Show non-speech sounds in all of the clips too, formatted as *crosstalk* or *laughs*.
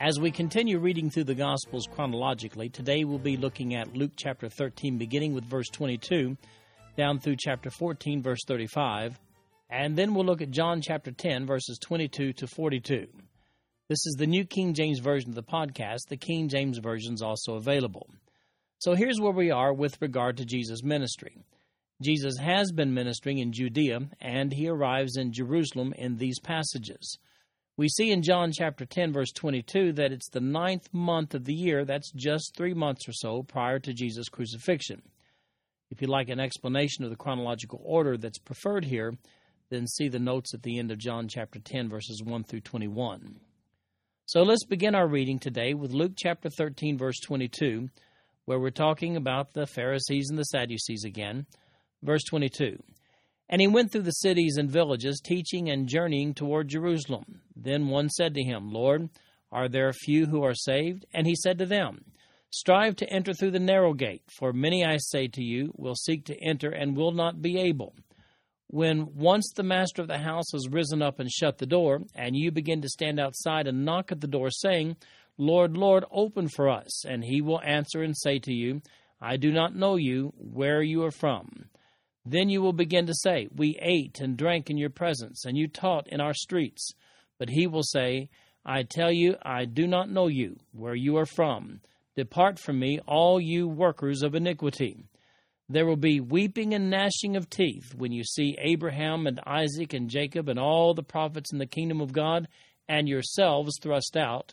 As we continue reading through the Gospels chronologically, today we'll be looking at Luke chapter 13, beginning with verse 22, down through chapter 14, verse 35, and then we'll look at John chapter 10, verses 22 to 42. This is the New King James Version of the podcast. The King James Version is also available. So here's where we are with regard to Jesus' ministry. Jesus has been ministering in Judea, and he arrives in Jerusalem in these passages. We see in John chapter 10, verse 22, that it's the ninth month of the year. That's just three months or so prior to Jesus' crucifixion. If you'd like an explanation of the chronological order that's preferred here, then see the notes at the end of John chapter 10, verses 1 through 21. So let's begin our reading today with Luke chapter 13, verse 22, where we're talking about the Pharisees and the Sadducees again. Verse 22 And he went through the cities and villages, teaching and journeying toward Jerusalem. Then one said to him, Lord, are there few who are saved? And he said to them, Strive to enter through the narrow gate, for many, I say to you, will seek to enter and will not be able. When once the master of the house has risen up and shut the door, and you begin to stand outside and knock at the door, saying, Lord, Lord, open for us, and he will answer and say to you, I do not know you, where you are from. Then you will begin to say, We ate and drank in your presence, and you taught in our streets. But he will say, I tell you, I do not know you, where you are from. Depart from me, all you workers of iniquity. There will be weeping and gnashing of teeth when you see Abraham and Isaac and Jacob and all the prophets in the kingdom of God, and yourselves thrust out.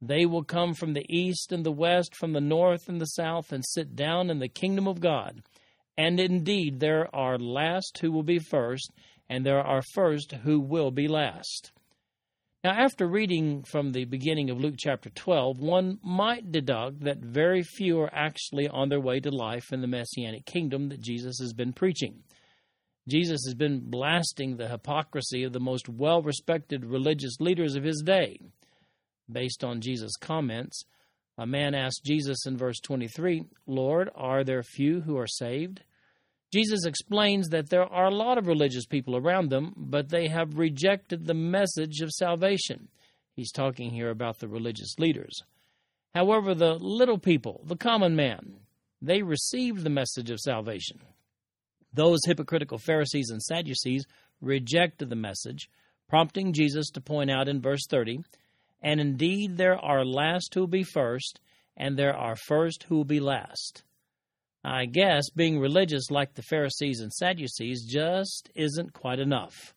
They will come from the east and the west, from the north and the south, and sit down in the kingdom of God. And indeed, there are last who will be first, and there are first who will be last. Now, after reading from the beginning of Luke chapter 12, one might deduct that very few are actually on their way to life in the Messianic kingdom that Jesus has been preaching. Jesus has been blasting the hypocrisy of the most well respected religious leaders of his day. Based on Jesus' comments, a man asked Jesus in verse 23, Lord, are there few who are saved? Jesus explains that there are a lot of religious people around them, but they have rejected the message of salvation. He's talking here about the religious leaders. However, the little people, the common man, they received the message of salvation. Those hypocritical Pharisees and Sadducees rejected the message, prompting Jesus to point out in verse 30 And indeed, there are last who will be first, and there are first who will be last. I guess being religious like the Pharisees and Sadducees just isn't quite enough.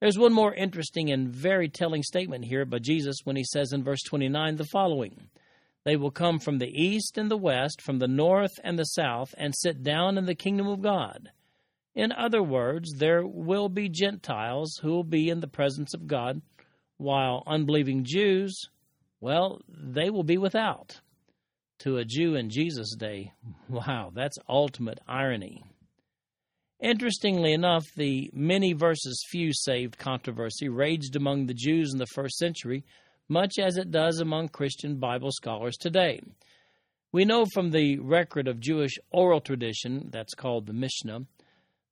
There's one more interesting and very telling statement here by Jesus when he says in verse 29 the following They will come from the east and the west, from the north and the south, and sit down in the kingdom of God. In other words, there will be Gentiles who will be in the presence of God, while unbelieving Jews, well, they will be without to a Jew in Jesus' day. Wow, that's ultimate irony. Interestingly enough, the many versus few saved controversy raged among the Jews in the first century, much as it does among Christian Bible scholars today. We know from the record of Jewish oral tradition, that's called the Mishnah,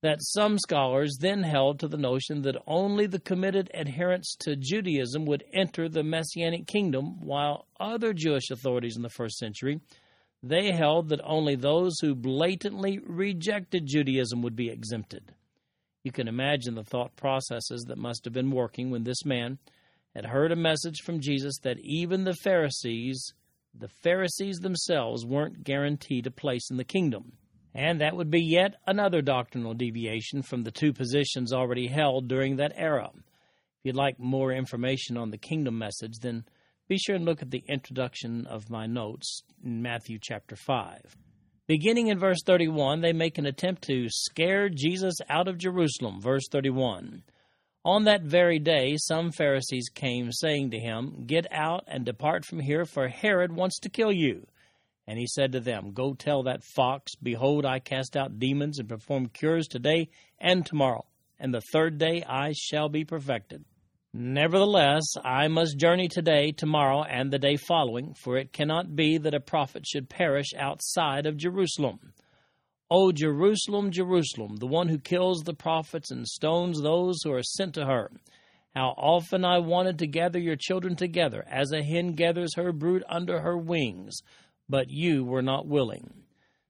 that some scholars then held to the notion that only the committed adherents to Judaism would enter the messianic kingdom, while other Jewish authorities in the first century they held that only those who blatantly rejected Judaism would be exempted. You can imagine the thought processes that must have been working when this man had heard a message from Jesus that even the Pharisees, the Pharisees themselves, weren't guaranteed a place in the kingdom. And that would be yet another doctrinal deviation from the two positions already held during that era. If you'd like more information on the kingdom message, then be sure and look at the introduction of my notes in Matthew chapter 5. Beginning in verse 31, they make an attempt to scare Jesus out of Jerusalem. Verse 31 On that very day, some Pharisees came, saying to him, Get out and depart from here, for Herod wants to kill you. And he said to them, Go tell that fox, Behold, I cast out demons and perform cures today and tomorrow, and the third day I shall be perfected. Nevertheless, I must journey today, tomorrow, and the day following, for it cannot be that a prophet should perish outside of Jerusalem. O Jerusalem, Jerusalem, the one who kills the prophets and stones those who are sent to her. How often I wanted to gather your children together, as a hen gathers her brood under her wings, but you were not willing.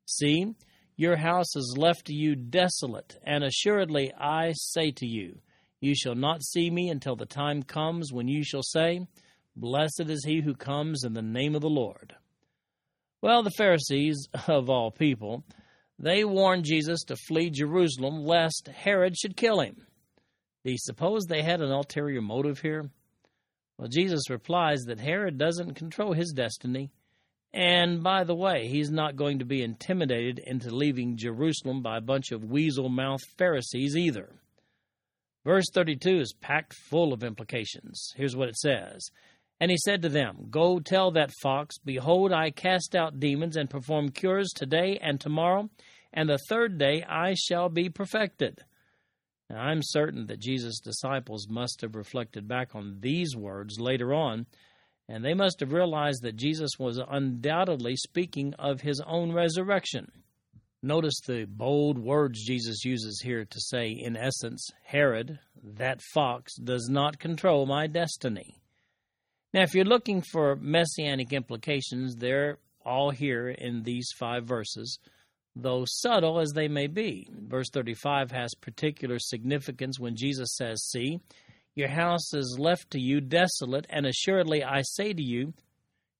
See, your house is left to you desolate, and assuredly I say to you, you shall not see me until the time comes when you shall say, Blessed is he who comes in the name of the Lord. Well, the Pharisees, *laughs* of all people, they warned Jesus to flee Jerusalem lest Herod should kill him. Do you suppose they had an ulterior motive here? Well, Jesus replies that Herod doesn't control his destiny. And by the way, he's not going to be intimidated into leaving Jerusalem by a bunch of weasel mouthed Pharisees either. Verse 32 is packed full of implications. Here's what it says And he said to them, Go tell that fox, Behold, I cast out demons and perform cures today and tomorrow, and the third day I shall be perfected. Now, I'm certain that Jesus' disciples must have reflected back on these words later on, and they must have realized that Jesus was undoubtedly speaking of his own resurrection. Notice the bold words Jesus uses here to say, in essence, Herod, that fox, does not control my destiny. Now, if you're looking for messianic implications, they're all here in these five verses though subtle as they may be. Verse 35 has particular significance when Jesus says, See, your house is left to you desolate, and assuredly I say to you,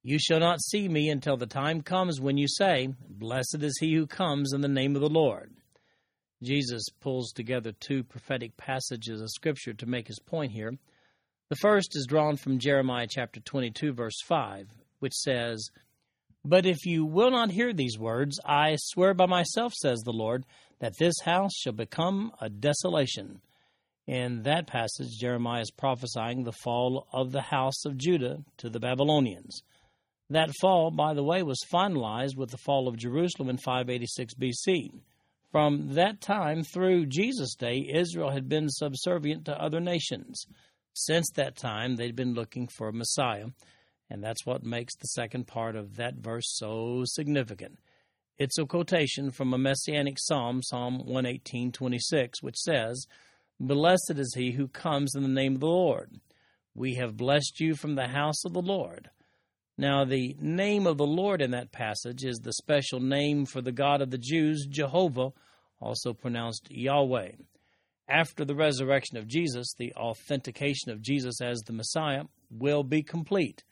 you shall not see me until the time comes when you say, Blessed is he who comes in the name of the Lord. Jesus pulls together two prophetic passages of Scripture to make his point here. The first is drawn from Jeremiah chapter 22, verse 5, which says, but if you will not hear these words, I swear by myself, says the Lord, that this house shall become a desolation. In that passage, Jeremiah is prophesying the fall of the house of Judah to the Babylonians. That fall, by the way, was finalized with the fall of Jerusalem in 586 BC. From that time through Jesus' day, Israel had been subservient to other nations. Since that time, they'd been looking for a Messiah and that's what makes the second part of that verse so significant. It's a quotation from a messianic psalm, Psalm 118:26, which says, "Blessed is he who comes in the name of the Lord. We have blessed you from the house of the Lord." Now, the name of the Lord in that passage is the special name for the God of the Jews, Jehovah, also pronounced Yahweh. After the resurrection of Jesus, the authentication of Jesus as the Messiah will be complete.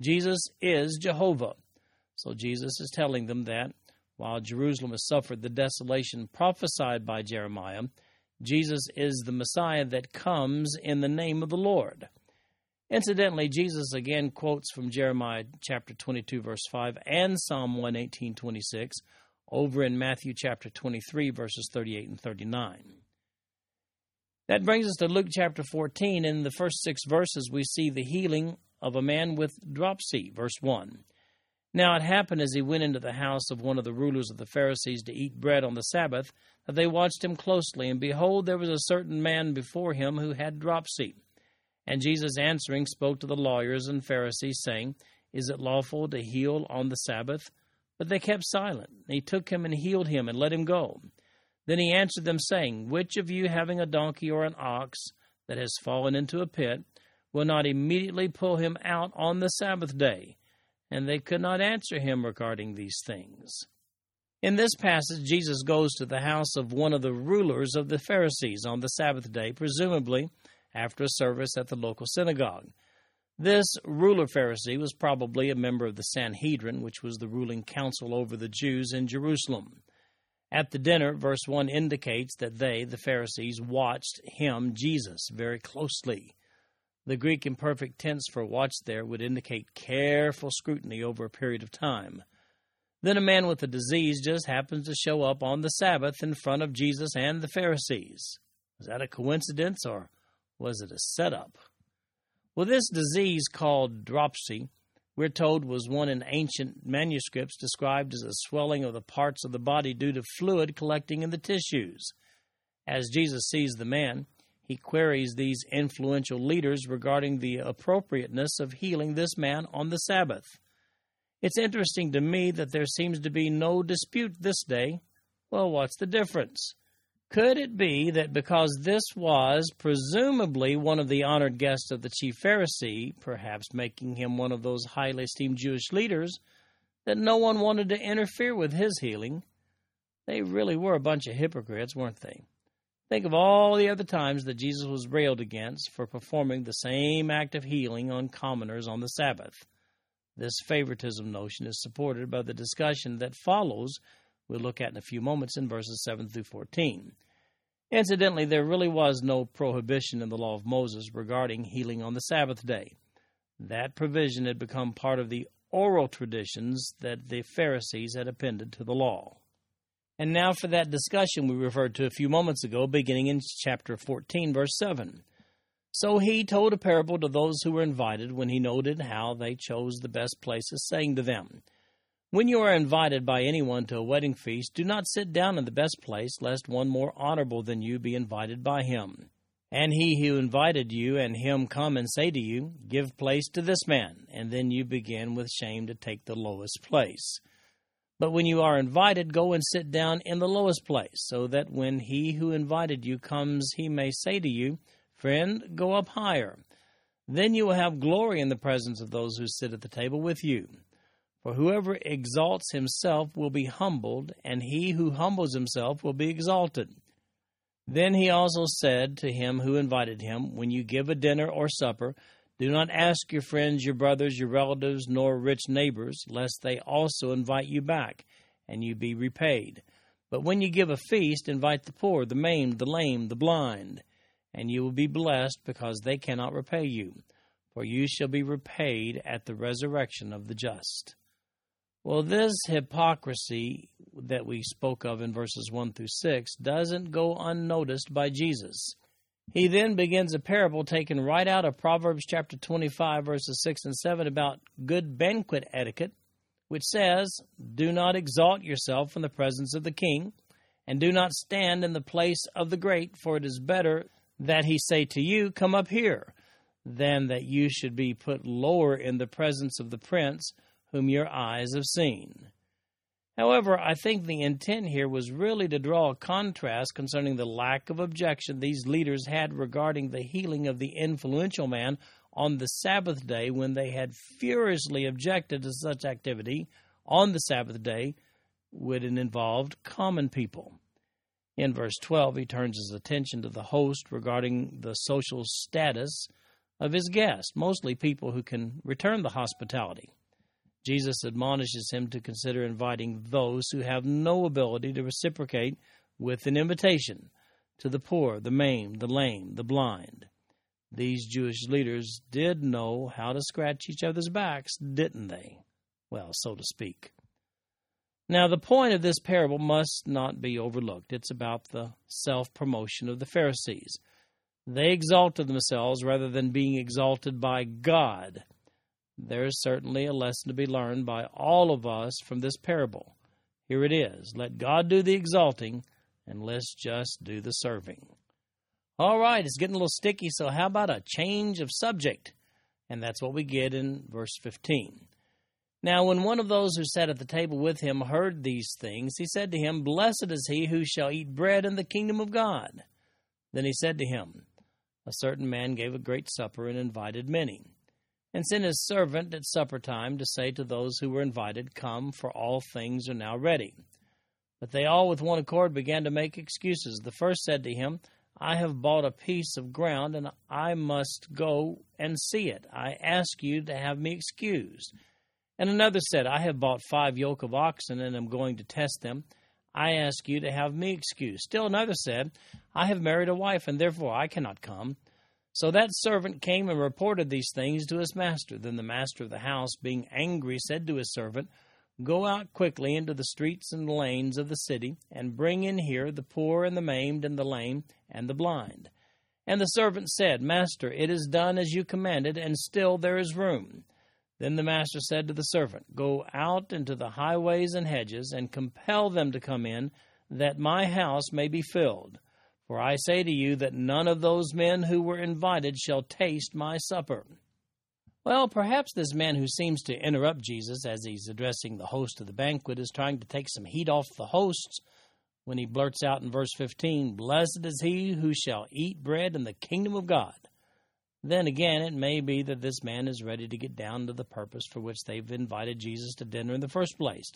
Jesus is Jehovah. So Jesus is telling them that while Jerusalem has suffered the desolation prophesied by Jeremiah, Jesus is the Messiah that comes in the name of the Lord. Incidentally, Jesus again quotes from Jeremiah chapter 22 verse 5 and Psalm 118:26 over in Matthew chapter 23 verses 38 and 39. That brings us to Luke chapter 14. In the first 6 verses we see the healing of a man with dropsy. Verse 1. Now it happened as he went into the house of one of the rulers of the Pharisees to eat bread on the Sabbath, that they watched him closely, and behold, there was a certain man before him who had dropsy. And Jesus answering spoke to the lawyers and Pharisees, saying, Is it lawful to heal on the Sabbath? But they kept silent. He took him and healed him and let him go. Then he answered them, saying, Which of you having a donkey or an ox that has fallen into a pit, will not immediately pull him out on the Sabbath day, and they could not answer him regarding these things. In this passage, Jesus goes to the house of one of the rulers of the Pharisees on the Sabbath day, presumably after a service at the local synagogue. This ruler Pharisee was probably a member of the Sanhedrin, which was the ruling council over the Jews in Jerusalem. At the dinner, verse 1 indicates that they, the Pharisees, watched him, Jesus, very closely. The Greek imperfect tense for watch there would indicate careful scrutiny over a period of time. Then a man with a disease just happens to show up on the Sabbath in front of Jesus and the Pharisees. Is that a coincidence, or Was it a setup? Well, this disease called dropsy, we're told, was one in ancient manuscripts described as a swelling of the parts of the body due to fluid collecting in the tissues. As Jesus sees the man, he queries these influential leaders regarding the appropriateness of healing this man on the Sabbath. It's interesting to me that there seems to be no dispute this day. Well, what's the difference? Could it be that because this was presumably one of the honored guests of the chief Pharisee, perhaps making him one of those highly esteemed Jewish leaders, that no one wanted to interfere with his healing? They really were a bunch of hypocrites, weren't they? Think of all the other times that Jesus was railed against for performing the same act of healing on commoners on the Sabbath. This favoritism notion is supported by the discussion that follows we'll look at in a few moments in verses 7 through 14. Incidentally, there really was no prohibition in the law of Moses regarding healing on the Sabbath day. That provision had become part of the oral traditions that the Pharisees had appended to the law. And now for that discussion we referred to a few moments ago, beginning in chapter 14, verse 7. So he told a parable to those who were invited when he noted how they chose the best places, saying to them, when you are invited by anyone to a wedding feast, do not sit down in the best place, lest one more honorable than you be invited by him. And he who invited you and him come and say to you, Give place to this man, and then you begin with shame to take the lowest place. But when you are invited, go and sit down in the lowest place, so that when he who invited you comes, he may say to you, Friend, go up higher. Then you will have glory in the presence of those who sit at the table with you. For whoever exalts himself will be humbled, and he who humbles himself will be exalted. Then he also said to him who invited him, When you give a dinner or supper, do not ask your friends, your brothers, your relatives, nor rich neighbors, lest they also invite you back, and you be repaid. But when you give a feast, invite the poor, the maimed, the lame, the blind, and you will be blessed, because they cannot repay you, for you shall be repaid at the resurrection of the just. Well, this hypocrisy that we spoke of in verses 1 through 6 doesn't go unnoticed by Jesus. He then begins a parable taken right out of Proverbs chapter 25, verses 6 and 7 about good banquet etiquette, which says, Do not exalt yourself in the presence of the king, and do not stand in the place of the great, for it is better that he say to you, Come up here, than that you should be put lower in the presence of the prince whom your eyes have seen. However, I think the intent here was really to draw a contrast concerning the lack of objection these leaders had regarding the healing of the influential man on the Sabbath day when they had furiously objected to such activity on the Sabbath day when it involved common people. In verse 12, he turns his attention to the host regarding the social status of his guests, mostly people who can return the hospitality. Jesus admonishes him to consider inviting those who have no ability to reciprocate with an invitation to the poor, the maimed, the lame, the blind. These Jewish leaders did know how to scratch each other's backs, didn't they? Well, so to speak. Now, the point of this parable must not be overlooked. It's about the self promotion of the Pharisees. They exalted themselves rather than being exalted by God. There's certainly a lesson to be learned by all of us from this parable. Here it is let God do the exalting, and let's just do the serving. All right, it's getting a little sticky, so how about a change of subject? And that's what we get in verse 15. Now, when one of those who sat at the table with him heard these things, he said to him, Blessed is he who shall eat bread in the kingdom of God. Then he said to him, A certain man gave a great supper and invited many and sent his servant at supper time to say to those who were invited, Come, for all things are now ready. But they all with one accord began to make excuses. The first said to him, I have bought a piece of ground, and I must go and see it. I ask you to have me excused. And another said, I have bought five yoke of oxen, and am going to test them. I ask you to have me excused. Still another said, I have married a wife, and therefore I cannot come. So that servant came and reported these things to his master. Then the master of the house, being angry, said to his servant, Go out quickly into the streets and lanes of the city, and bring in here the poor and the maimed and the lame and the blind. And the servant said, Master, it is done as you commanded, and still there is room. Then the master said to the servant, Go out into the highways and hedges, and compel them to come in, that my house may be filled. For I say to you that none of those men who were invited shall taste my supper. Well, perhaps this man who seems to interrupt Jesus as he's addressing the host of the banquet is trying to take some heat off the hosts when he blurts out in verse 15, Blessed is he who shall eat bread in the kingdom of God. Then again, it may be that this man is ready to get down to the purpose for which they've invited Jesus to dinner in the first place,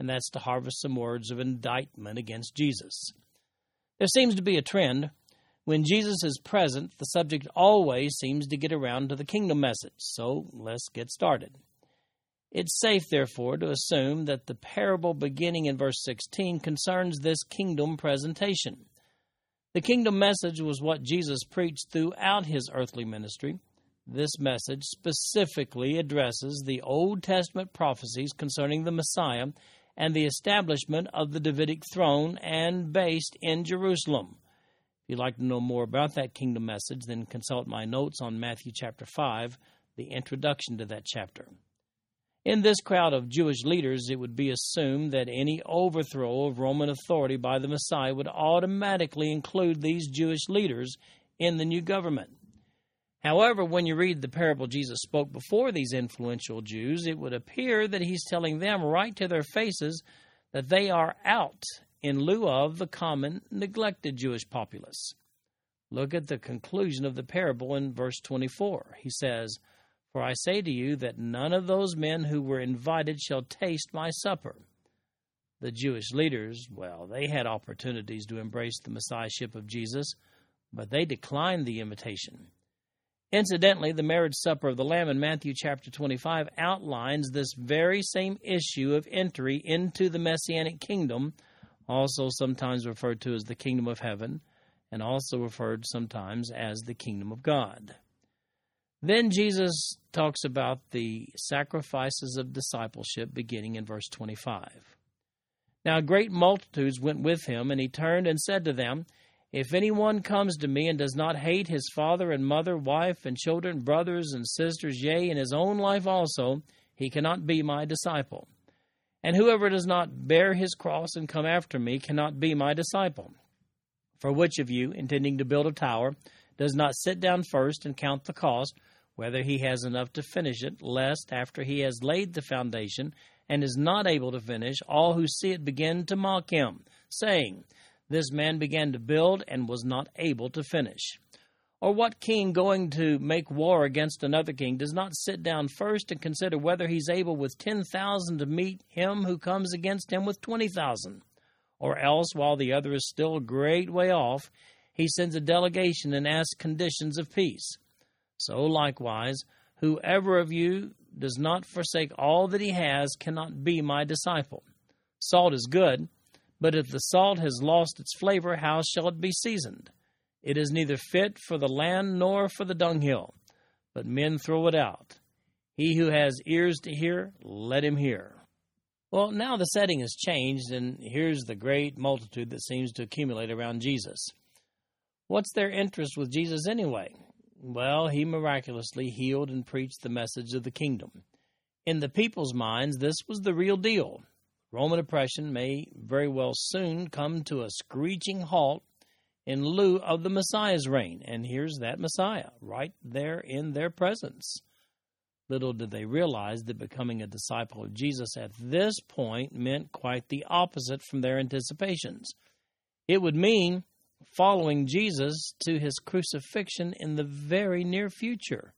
and that's to harvest some words of indictment against Jesus. There seems to be a trend. When Jesus is present, the subject always seems to get around to the kingdom message. So let's get started. It's safe, therefore, to assume that the parable beginning in verse 16 concerns this kingdom presentation. The kingdom message was what Jesus preached throughout his earthly ministry. This message specifically addresses the Old Testament prophecies concerning the Messiah and the establishment of the Davidic throne and based in Jerusalem. If you'd like to know more about that kingdom message, then consult my notes on Matthew chapter 5, the introduction to that chapter. In this crowd of Jewish leaders, it would be assumed that any overthrow of Roman authority by the Messiah would automatically include these Jewish leaders in the new government. However, when you read the parable Jesus spoke before these influential Jews, it would appear that he's telling them right to their faces that they are out in lieu of the common neglected Jewish populace. Look at the conclusion of the parable in verse 24. He says, for I say to you that none of those men who were invited shall taste my supper. The Jewish leaders, well, they had opportunities to embrace the Messiahship of Jesus, but they declined the invitation. Incidentally, the marriage supper of the Lamb in Matthew chapter 25 outlines this very same issue of entry into the Messianic kingdom, also sometimes referred to as the kingdom of heaven, and also referred sometimes as the kingdom of God. Then Jesus talks about the sacrifices of discipleship beginning in verse 25. Now great multitudes went with him, and he turned and said to them, If anyone comes to me and does not hate his father and mother, wife and children, brothers and sisters, yea, and his own life also, he cannot be my disciple. And whoever does not bear his cross and come after me cannot be my disciple. For which of you, intending to build a tower, does not sit down first and count the cost, whether he has enough to finish it, lest after he has laid the foundation and is not able to finish, all who see it begin to mock him, saying, This man began to build and was not able to finish. Or what king going to make war against another king does not sit down first and consider whether he's able with ten thousand to meet him who comes against him with twenty thousand? Or else, while the other is still a great way off, he sends a delegation and asks conditions of peace. So likewise, whoever of you does not forsake all that he has cannot be my disciple. Salt is good, but if the salt has lost its flavor, how shall it be seasoned? It is neither fit for the land nor for the dunghill, but men throw it out. He who has ears to hear, let him hear. Well, now the setting has changed, and here's the great multitude that seems to accumulate around Jesus. What's their interest with Jesus anyway? Well, he miraculously healed and preached the message of the kingdom. In the people's minds, this was the real deal. Roman oppression may very well soon come to a screeching halt in lieu of the Messiah's reign. And here's that Messiah, right there in their presence. Little did they realize that becoming a disciple of Jesus at this point meant quite the opposite from their anticipations. It would mean following Jesus to his crucifixion in the very near future.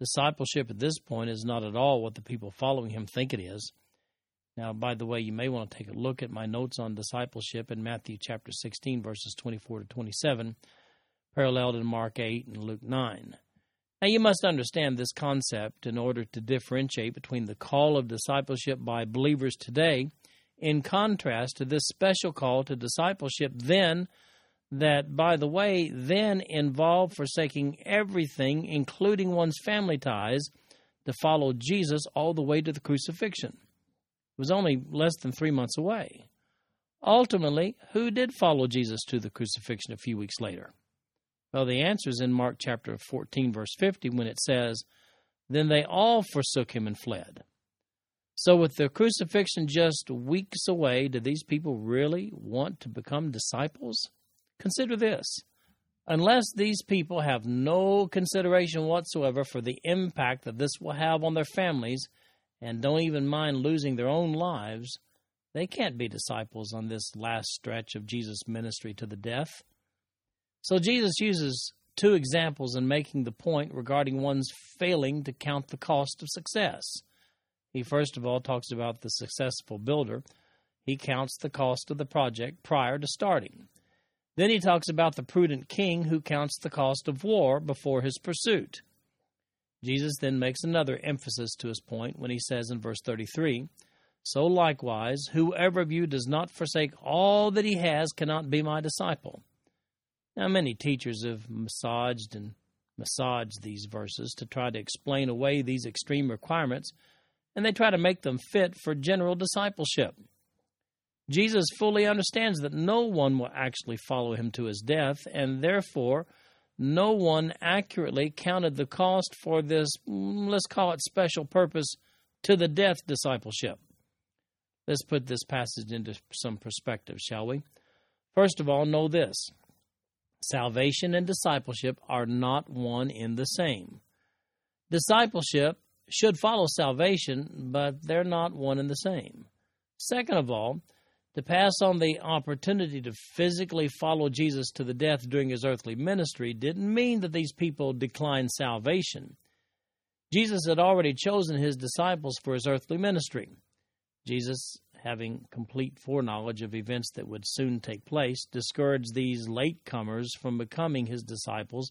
Discipleship at this point is not at all what the people following him think it is. Now, by the way, you may want to take a look at my notes on discipleship in Matthew chapter 16, verses 24 to 27, paralleled in Mark 8 and Luke 9. Now, you must understand this concept in order to differentiate between the call of discipleship by believers today in contrast to this special call to discipleship then that, by the way, then involved forsaking everything, including one's family ties, to follow Jesus all the way to the crucifixion. It was only less than three months away. Ultimately, who did follow Jesus to the crucifixion a few weeks later? Well, the answer is in Mark chapter 14, verse 50, when it says, Then they all forsook him and fled. So, with the crucifixion just weeks away, do these people really want to become disciples? Consider this. Unless these people have no consideration whatsoever for the impact that this will have on their families and don't even mind losing their own lives, they can't be disciples on this last stretch of Jesus' ministry to the death. So Jesus uses two examples in making the point regarding one's failing to count the cost of success. He first of all talks about the successful builder. He counts the cost of the project prior to starting. Then he talks about the prudent king who counts the cost of war before his pursuit. Jesus then makes another emphasis to his point when he says in verse 33 So likewise, whoever of you does not forsake all that he has cannot be my disciple. Now, many teachers have massaged and massaged these verses to try to explain away these extreme requirements and they try to make them fit for general discipleship. Jesus fully understands that no one will actually follow him to his death, and therefore, no one accurately counted the cost for this, mm, let's call it special purpose, to the death discipleship. Let's put this passage into some perspective, shall we? First of all, know this salvation and discipleship are not one in the same. Discipleship should follow salvation, but they're not one and the same. Second of all, to pass on the opportunity to physically follow Jesus to the death during his earthly ministry didn't mean that these people declined salvation. Jesus had already chosen his disciples for his earthly ministry. Jesus, having complete foreknowledge of events that would soon take place, discouraged these latecomers from becoming his disciples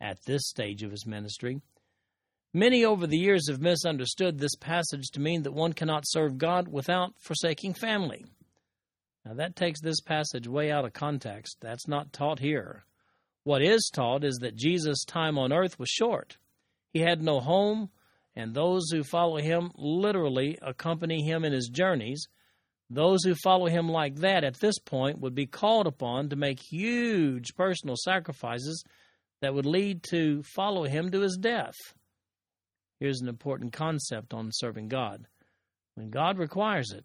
at this stage of his ministry. Many over the years have misunderstood this passage to mean that one cannot serve God without forsaking family. Now, that takes this passage way out of context. That's not taught here. What is taught is that Jesus' time on earth was short. He had no home, and those who follow him literally accompany him in his journeys. Those who follow him like that at this point would be called upon to make huge personal sacrifices that would lead to follow him to his death. Here's an important concept on serving God. When God requires it,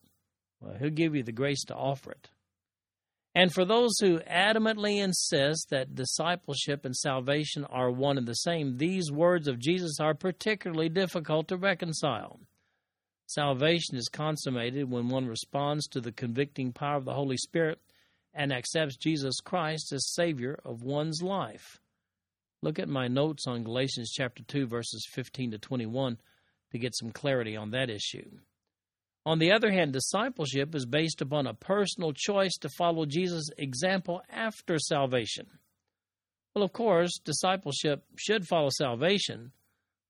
well, He'll give you the grace to offer it. And for those who adamantly insist that discipleship and salvation are one and the same, these words of Jesus are particularly difficult to reconcile. Salvation is consummated when one responds to the convicting power of the Holy Spirit and accepts Jesus Christ as Savior of one's life. Look at my notes on Galatians chapter 2, verses 15 to 21 to get some clarity on that issue. On the other hand, discipleship is based upon a personal choice to follow Jesus' example after salvation. Well, of course, discipleship should follow salvation,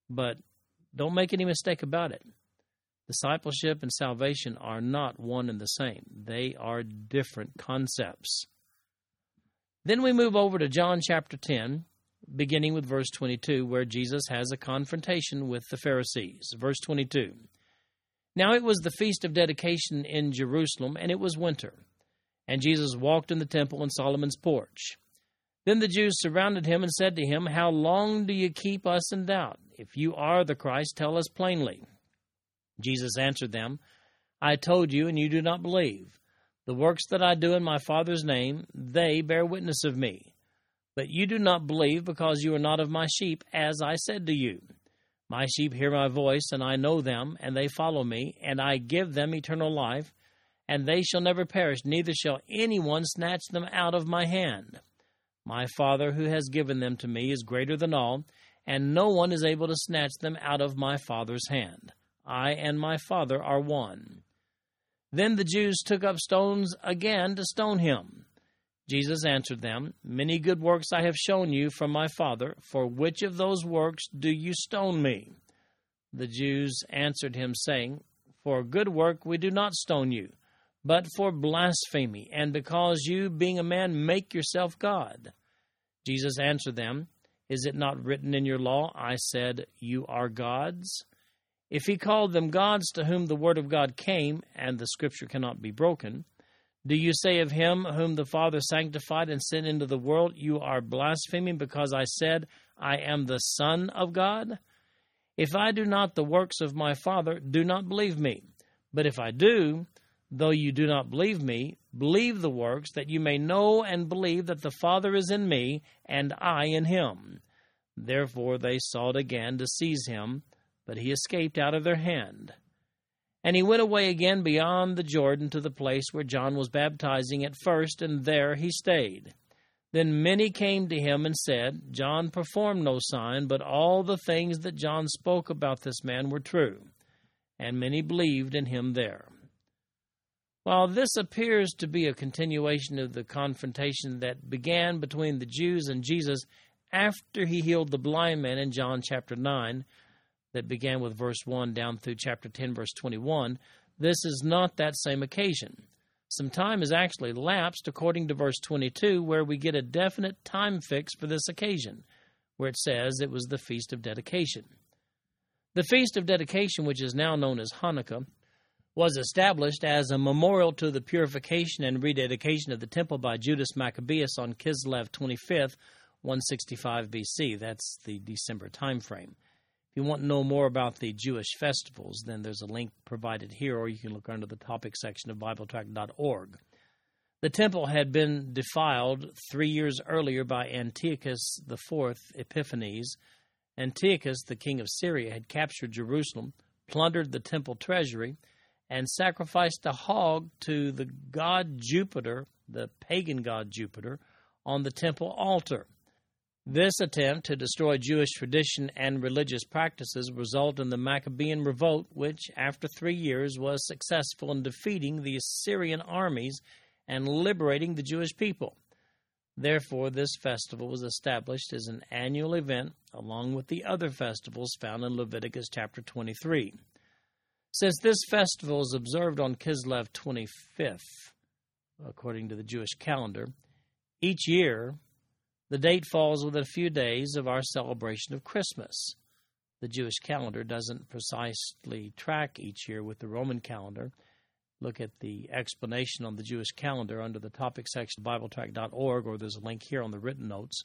but don't make any mistake about it. Discipleship and salvation are not one and the same, they are different concepts. Then we move over to John chapter 10, beginning with verse 22, where Jesus has a confrontation with the Pharisees. Verse 22 Now it was the feast of dedication in Jerusalem, and it was winter. And Jesus walked in the temple in Solomon's porch. Then the Jews surrounded him and said to him, How long do you keep us in doubt? If you are the Christ, tell us plainly. Jesus answered them, I told you, and you do not believe. The works that I do in my Father's name, they bear witness of me. But you do not believe because you are not of my sheep, as I said to you. My sheep hear my voice, and I know them, and they follow me, and I give them eternal life, and they shall never perish, neither shall anyone snatch them out of my hand. My Father, who has given them to me, is greater than all, and no one is able to snatch them out of my Father's hand. I and my Father are one. Then the Jews took up stones again to stone him. Jesus answered them, Many good works I have shown you from my Father. For which of those works do you stone me? The Jews answered him, saying, For good work we do not stone you, but for blasphemy, and because you, being a man, make yourself God. Jesus answered them, Is it not written in your law, I said, You are gods? If he called them gods to whom the word of God came, and the scripture cannot be broken, Do you say of him whom the Father sanctified and sent into the world, You are blaspheming because I said, I am the Son of God? If I do not the works of my Father, do not believe me. But if I do, though you do not believe me, believe the works, that you may know and believe that the Father is in me, and I in him. Therefore they sought again to seize him, but he escaped out of their hand. And he went away again beyond the Jordan to the place where John was baptizing at first, and there he stayed. Then many came to him and said, John performed no sign, but all the things that John spoke about this man were true. And many believed in him there. While this appears to be a continuation of the confrontation that began between the Jews and Jesus after he healed the blind man in John chapter 9, that began with verse 1 down through chapter 10, verse 21, this is not that same occasion. Some time has actually lapsed according to verse 22, where we get a definite time fix for this occasion, where it says it was the Feast of Dedication. The Feast of Dedication, which is now known as Hanukkah, was established as a memorial to the purification and rededication of the temple by Judas Maccabeus on Kislev 25th, 165 BC. That's the December time frame. You want to know more about the Jewish festivals, then there's a link provided here, or you can look under the topic section of BibleTrack.org. The temple had been defiled three years earlier by Antiochus IV Epiphanes. Antiochus, the king of Syria, had captured Jerusalem, plundered the temple treasury, and sacrificed a hog to the god Jupiter, the pagan god Jupiter, on the temple altar. This attempt to destroy Jewish tradition and religious practices resulted in the Maccabean revolt, which, after three years, was successful in defeating the Assyrian armies and liberating the Jewish people. Therefore, this festival was established as an annual event along with the other festivals found in Leviticus chapter 23. Since this festival is observed on Kislev 25th, according to the Jewish calendar, each year the date falls within a few days of our celebration of Christmas. The Jewish calendar doesn't precisely track each year with the Roman calendar. Look at the explanation on the Jewish calendar under the topic section of BibleTrack.org, or there's a link here on the written notes.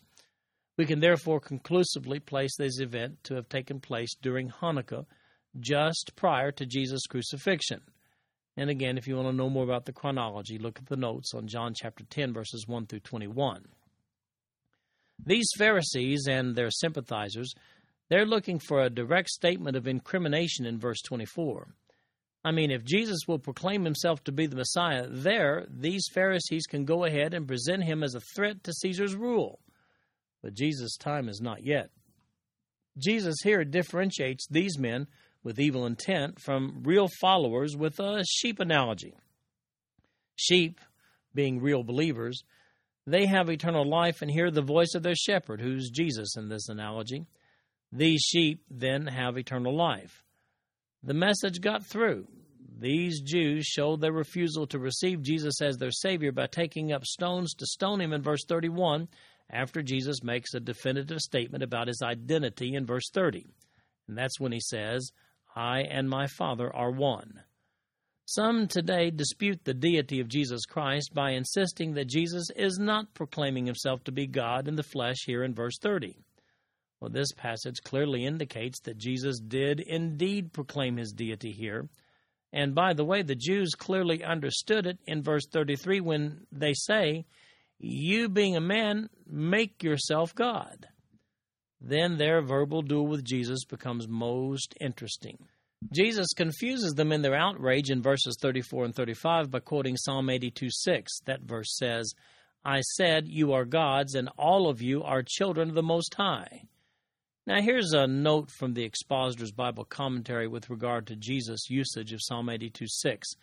We can therefore conclusively place this event to have taken place during Hanukkah, just prior to Jesus' crucifixion. And again, if you want to know more about the chronology, look at the notes on John chapter 10, verses 1 through 21. These Pharisees and their sympathizers, they're looking for a direct statement of incrimination in verse 24. I mean, if Jesus will proclaim himself to be the Messiah, there, these Pharisees can go ahead and present him as a threat to Caesar's rule. But Jesus' time is not yet. Jesus here differentiates these men with evil intent from real followers with a sheep analogy. Sheep, being real believers, they have eternal life and hear the voice of their shepherd, who's Jesus in this analogy. These sheep then have eternal life. The message got through. These Jews showed their refusal to receive Jesus as their Savior by taking up stones to stone him in verse 31, after Jesus makes a definitive statement about his identity in verse 30. And that's when he says, I and my Father are one. Some today dispute the deity of Jesus Christ by insisting that Jesus is not proclaiming himself to be God in the flesh here in verse 30. Well, this passage clearly indicates that Jesus did indeed proclaim his deity here. And by the way, the Jews clearly understood it in verse 33 when they say, You being a man, make yourself God. Then their verbal duel with Jesus becomes most interesting. Jesus confuses them in their outrage in verses 34 and 35 by quoting Psalm 82 6. That verse says, I said, You are gods, and all of you are children of the Most High. Now, here's a note from the Expositor's Bible commentary with regard to Jesus' usage of Psalm 82 6,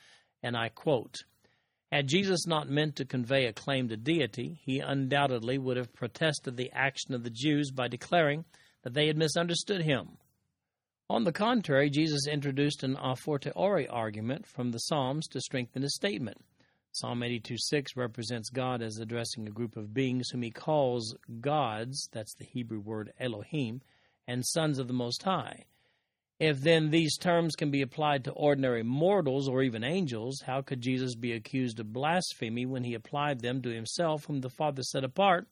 and I quote Had Jesus not meant to convey a claim to deity, he undoubtedly would have protested the action of the Jews by declaring that they had misunderstood him. On the contrary, Jesus introduced an a fortiori argument from the Psalms to strengthen his statement. Psalm 82 6 represents God as addressing a group of beings whom he calls gods, that's the Hebrew word Elohim, and sons of the Most High. If then these terms can be applied to ordinary mortals or even angels, how could Jesus be accused of blasphemy when he applied them to himself, whom the Father set apart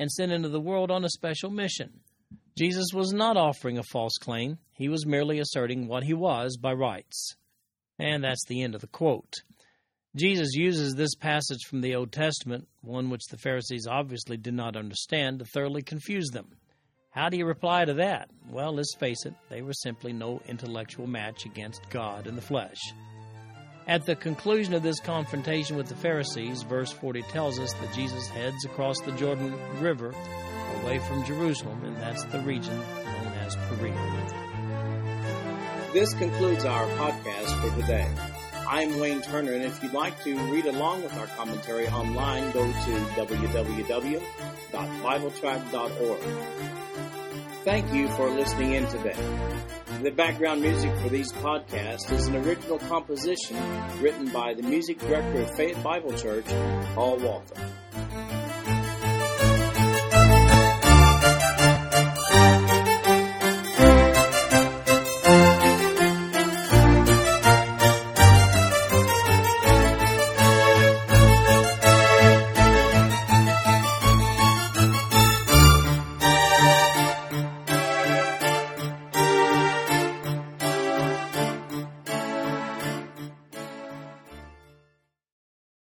and sent into the world on a special mission? Jesus was not offering a false claim, he was merely asserting what he was by rights. And that's the end of the quote. Jesus uses this passage from the Old Testament, one which the Pharisees obviously did not understand, to thoroughly confuse them. How do you reply to that? Well, let's face it, they were simply no intellectual match against God in the flesh. At the conclusion of this confrontation with the Pharisees, verse 40 tells us that Jesus heads across the Jordan River away from Jerusalem, and that's the region known as Perea. This concludes our podcast for today. I'm Wayne Turner, and if you'd like to read along with our commentary online, go to www.bibletrack.org. Thank you for listening in today. The background music for these podcasts is an original composition written by the music director of Faith Bible Church, Paul Walter.